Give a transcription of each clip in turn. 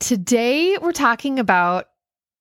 Today, we're talking about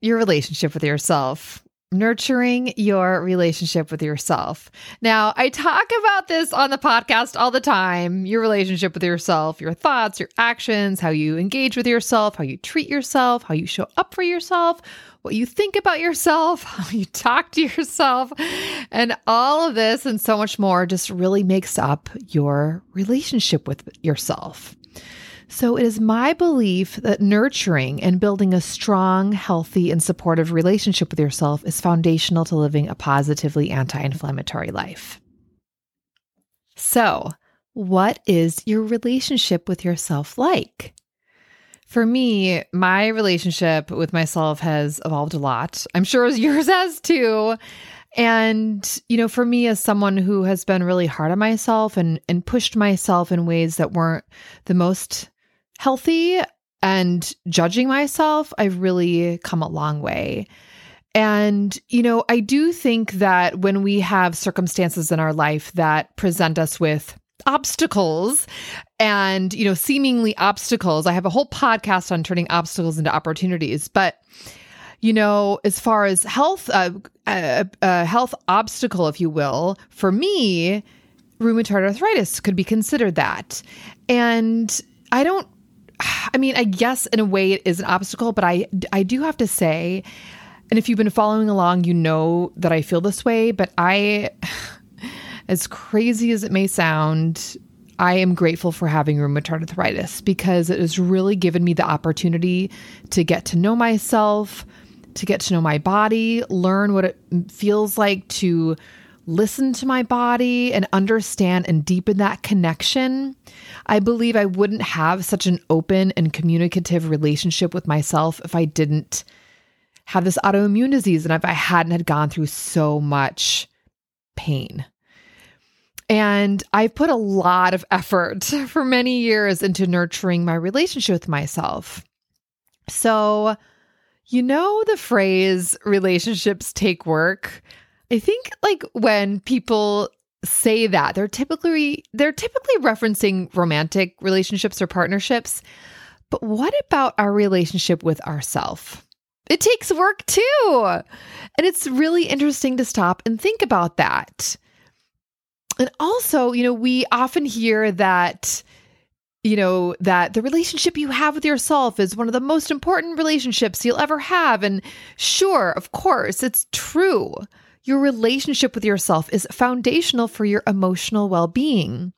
your relationship with yourself, nurturing your relationship with yourself. Now, I talk about this on the podcast all the time your relationship with yourself, your thoughts, your actions, how you engage with yourself, how you treat yourself, how you show up for yourself, what you think about yourself, how you talk to yourself, and all of this and so much more just really makes up your relationship with yourself. So it is my belief that nurturing and building a strong, healthy, and supportive relationship with yourself is foundational to living a positively anti inflammatory life. So, what is your relationship with yourself like? For me, my relationship with myself has evolved a lot. I'm sure yours has too. And, you know, for me as someone who has been really hard on myself and and pushed myself in ways that weren't the most healthy and judging myself, I've really come a long way. And, you know, I do think that when we have circumstances in our life that present us with obstacles and, you know, seemingly obstacles, I have a whole podcast on turning obstacles into opportunities. But, you know, as far as health, uh, uh, uh, health obstacle, if you will, for me, rheumatoid arthritis could be considered that. And I don't I mean, I guess in a way it is an obstacle, but I I do have to say, and if you've been following along, you know that I feel this way, but I as crazy as it may sound, I am grateful for having rheumatoid arthritis because it has really given me the opportunity to get to know myself, to get to know my body, learn what it feels like to listen to my body and understand and deepen that connection, I believe I wouldn't have such an open and communicative relationship with myself if I didn't have this autoimmune disease and if I hadn't had gone through so much pain. And I've put a lot of effort for many years into nurturing my relationship with myself. So, you know the phrase relationships take work. I think like when people say that, they're typically they're typically referencing romantic relationships or partnerships. But what about our relationship with ourself? It takes work too. And it's really interesting to stop and think about that. And also, you know, we often hear that you know, that the relationship you have with yourself is one of the most important relationships you'll ever have. And sure, of course, it's true. Your relationship with yourself is foundational for your emotional well being.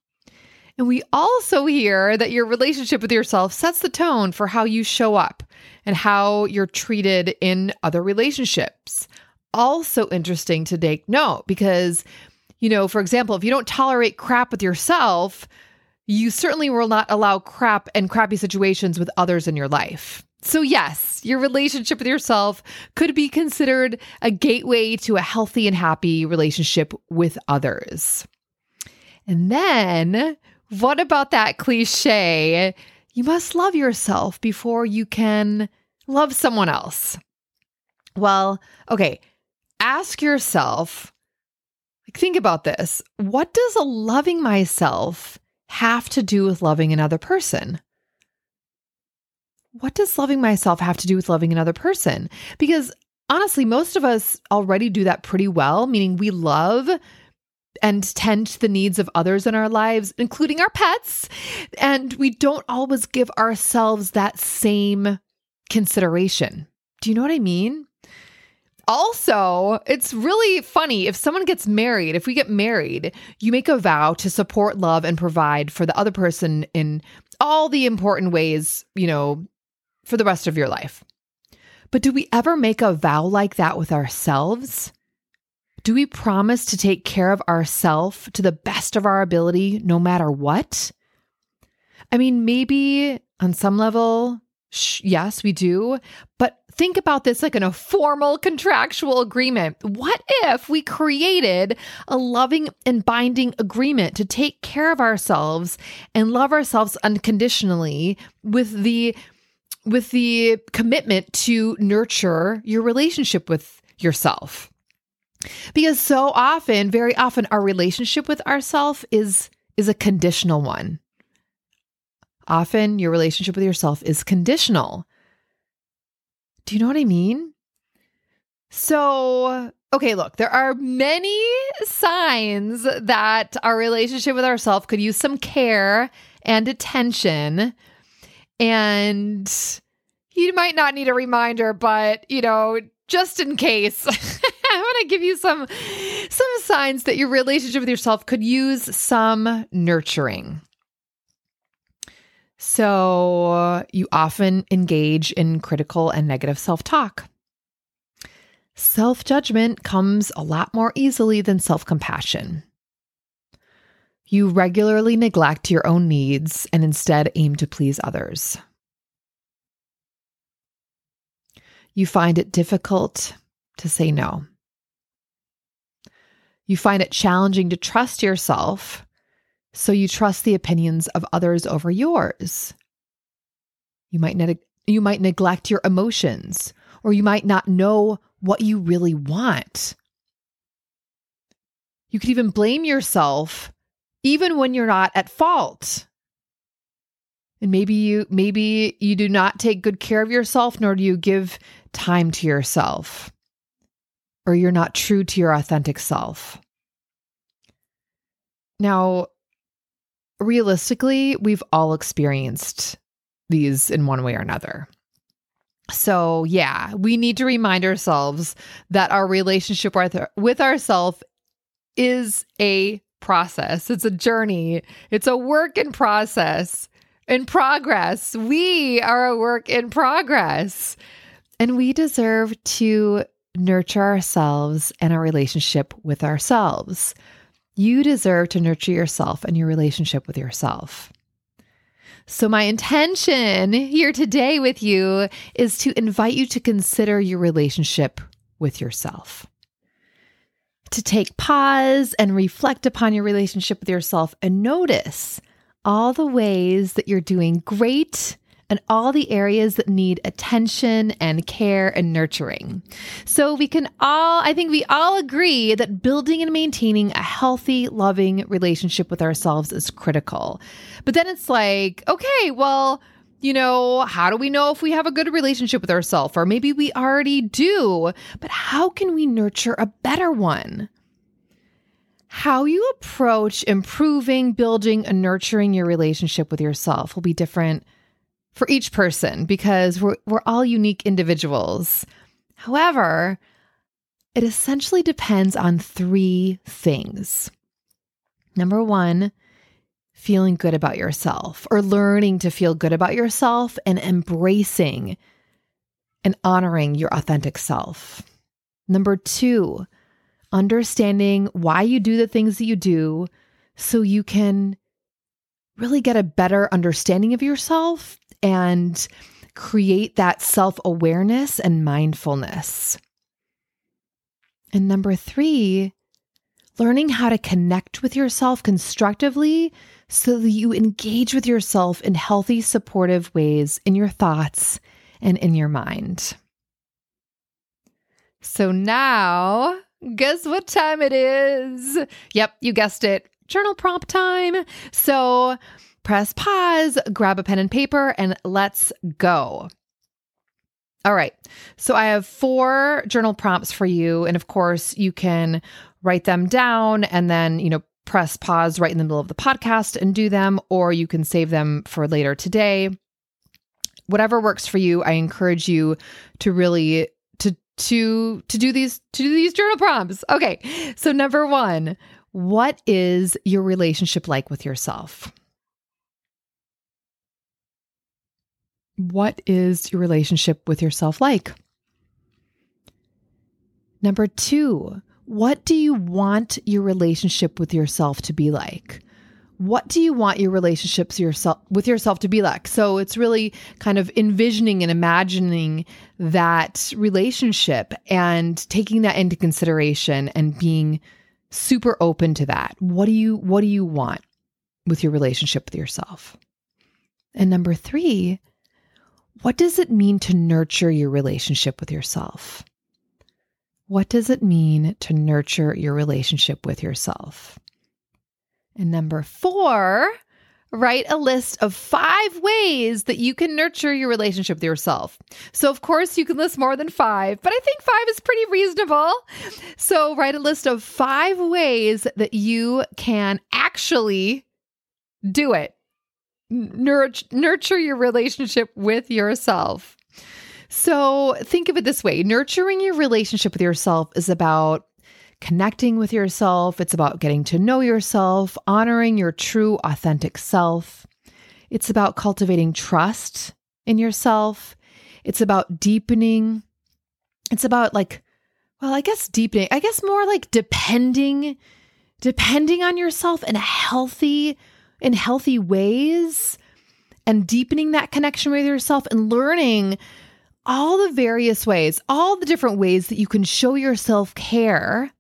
And we also hear that your relationship with yourself sets the tone for how you show up and how you're treated in other relationships. Also interesting to take note because, you know, for example, if you don't tolerate crap with yourself, you certainly will not allow crap and crappy situations with others in your life. So, yes, your relationship with yourself could be considered a gateway to a healthy and happy relationship with others. And then, what about that cliche? You must love yourself before you can love someone else. Well, okay, ask yourself, like, think about this. What does a loving myself have to do with loving another person? What does loving myself have to do with loving another person? Because honestly, most of us already do that pretty well, meaning we love and tend to the needs of others in our lives, including our pets. And we don't always give ourselves that same consideration. Do you know what I mean? Also, it's really funny if someone gets married, if we get married, you make a vow to support, love, and provide for the other person in all the important ways, you know, for the rest of your life. But do we ever make a vow like that with ourselves? Do we promise to take care of ourselves to the best of our ability no matter what? I mean, maybe on some level, Sh- yes, we do. But think about this like in a formal contractual agreement. What if we created a loving and binding agreement to take care of ourselves and love ourselves unconditionally with the with the commitment to nurture your relationship with yourself? Because so often, very often our relationship with ourself is is a conditional one. Often your relationship with yourself is conditional. Do you know what I mean? So, okay, look, there are many signs that our relationship with ourselves could use some care and attention. And you might not need a reminder, but, you know, just in case, I want to give you some some signs that your relationship with yourself could use some nurturing. So, you often engage in critical and negative self talk. Self judgment comes a lot more easily than self compassion. You regularly neglect your own needs and instead aim to please others. You find it difficult to say no. You find it challenging to trust yourself so you trust the opinions of others over yours. You might ne- you might neglect your emotions or you might not know what you really want. You could even blame yourself even when you're not at fault. And maybe you maybe you do not take good care of yourself nor do you give time to yourself. Or you're not true to your authentic self. Now, realistically, we've all experienced these in one way or another. So, yeah, we need to remind ourselves that our relationship with, with ourselves is a process. It's a journey. It's a work in process, in progress. We are a work in progress. And we deserve to nurture ourselves and our relationship with ourselves. You deserve to nurture yourself and your relationship with yourself. So, my intention here today with you is to invite you to consider your relationship with yourself. To take pause and reflect upon your relationship with yourself and notice all the ways that you're doing great and all the areas that need attention and care and nurturing. So we can all, I think we all agree that building and maintaining a healthy, loving relationship with ourselves is critical. But then it's like, okay, well, you know, how do we know if we have a good relationship with ourselves? Or maybe we already do, but how can we nurture a better one? How you approach improving, building, and nurturing your relationship with yourself will be different for each person because we're, we're all unique individuals. However, it essentially depends on three things. Number one, feeling good about yourself or learning to feel good about yourself and embracing and honoring your authentic self. Number two, understanding why you do the things that you do so you can really get a better understanding of yourself and create that self awareness and mindfulness. And number three, learning how to connect with yourself constructively so that you engage with yourself in healthy, supportive ways in your thoughts and in your mind. So now, guess what time it is? Yep, you guessed it. Journal prompt time. So, press pause, grab a pen and paper, and let's go. All right. So I have four journal prompts for you. And of course, you can write them down and then, you know, press pause right in the middle of the podcast and do them, or you can save them for later today. Whatever works for you, I encourage you to really to to to do these to do these journal prompts. Okay. So number 1, what is your relationship like with yourself? What is your relationship with yourself like? Number two, what do you want your relationship with yourself to be like? what do you want your relationships yourself with yourself to be like? So it's really kind of envisioning and imagining that relationship and taking that into consideration and being super open to that. What do you what do you want with your relationship with yourself? And number 3, what does it mean to nurture your relationship with yourself? What does it mean to nurture your relationship with yourself? And number four, write a list of five ways that you can nurture your relationship with yourself. So, of course, you can list more than five, but I think five is pretty reasonable. So, write a list of five ways that you can actually do it. Nurture, your relationship with yourself. So, think of it this way nurturing your relationship with yourself is about connecting with yourself, it's about getting to know yourself, honoring your true, authentic self. It's about cultivating trust in yourself. It's about deepening. It's about like, well, I guess deepening, I guess more like depending, depending on yourself in a healthy, in healthy ways and deepening that connection with yourself and learning all the various ways, all the different ways that you can show yourself care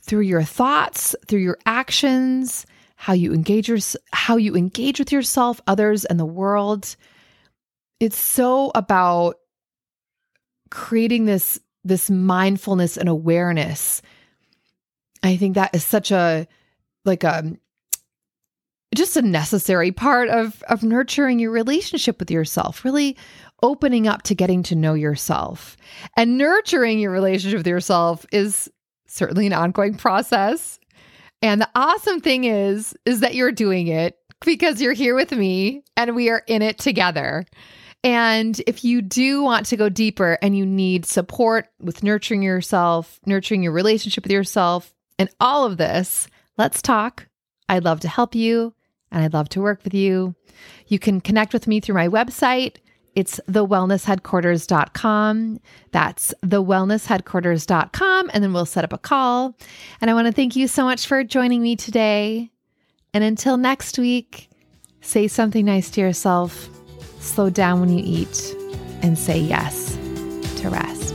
through your thoughts, through your actions, how you engage your, how you engage with yourself, others, and the world. It's so about creating this this mindfulness and awareness. I think that is such a like a just a necessary part of of nurturing your relationship with yourself really opening up to getting to know yourself and nurturing your relationship with yourself is certainly an ongoing process. And the awesome thing is is that you're doing it because you're here with me and we are in it together. And if you do want to go deeper and you need support with nurturing yourself, nurturing your relationship with yourself, and all of this, let's talk. I'd love to help you and I'd love to work with you. You can connect with me through my website, it's thewellnessheadquarters.com. That's thewellnessheadquarters.com. And then we'll set up a call. And I want to thank you so much for joining me today. And until next week, say something nice to yourself, slow down when you eat, and say yes to rest.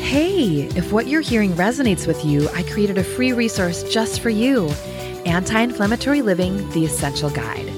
Hey, if what you're hearing resonates with you, I created a free resource just for you Anti Inflammatory Living The Essential Guide.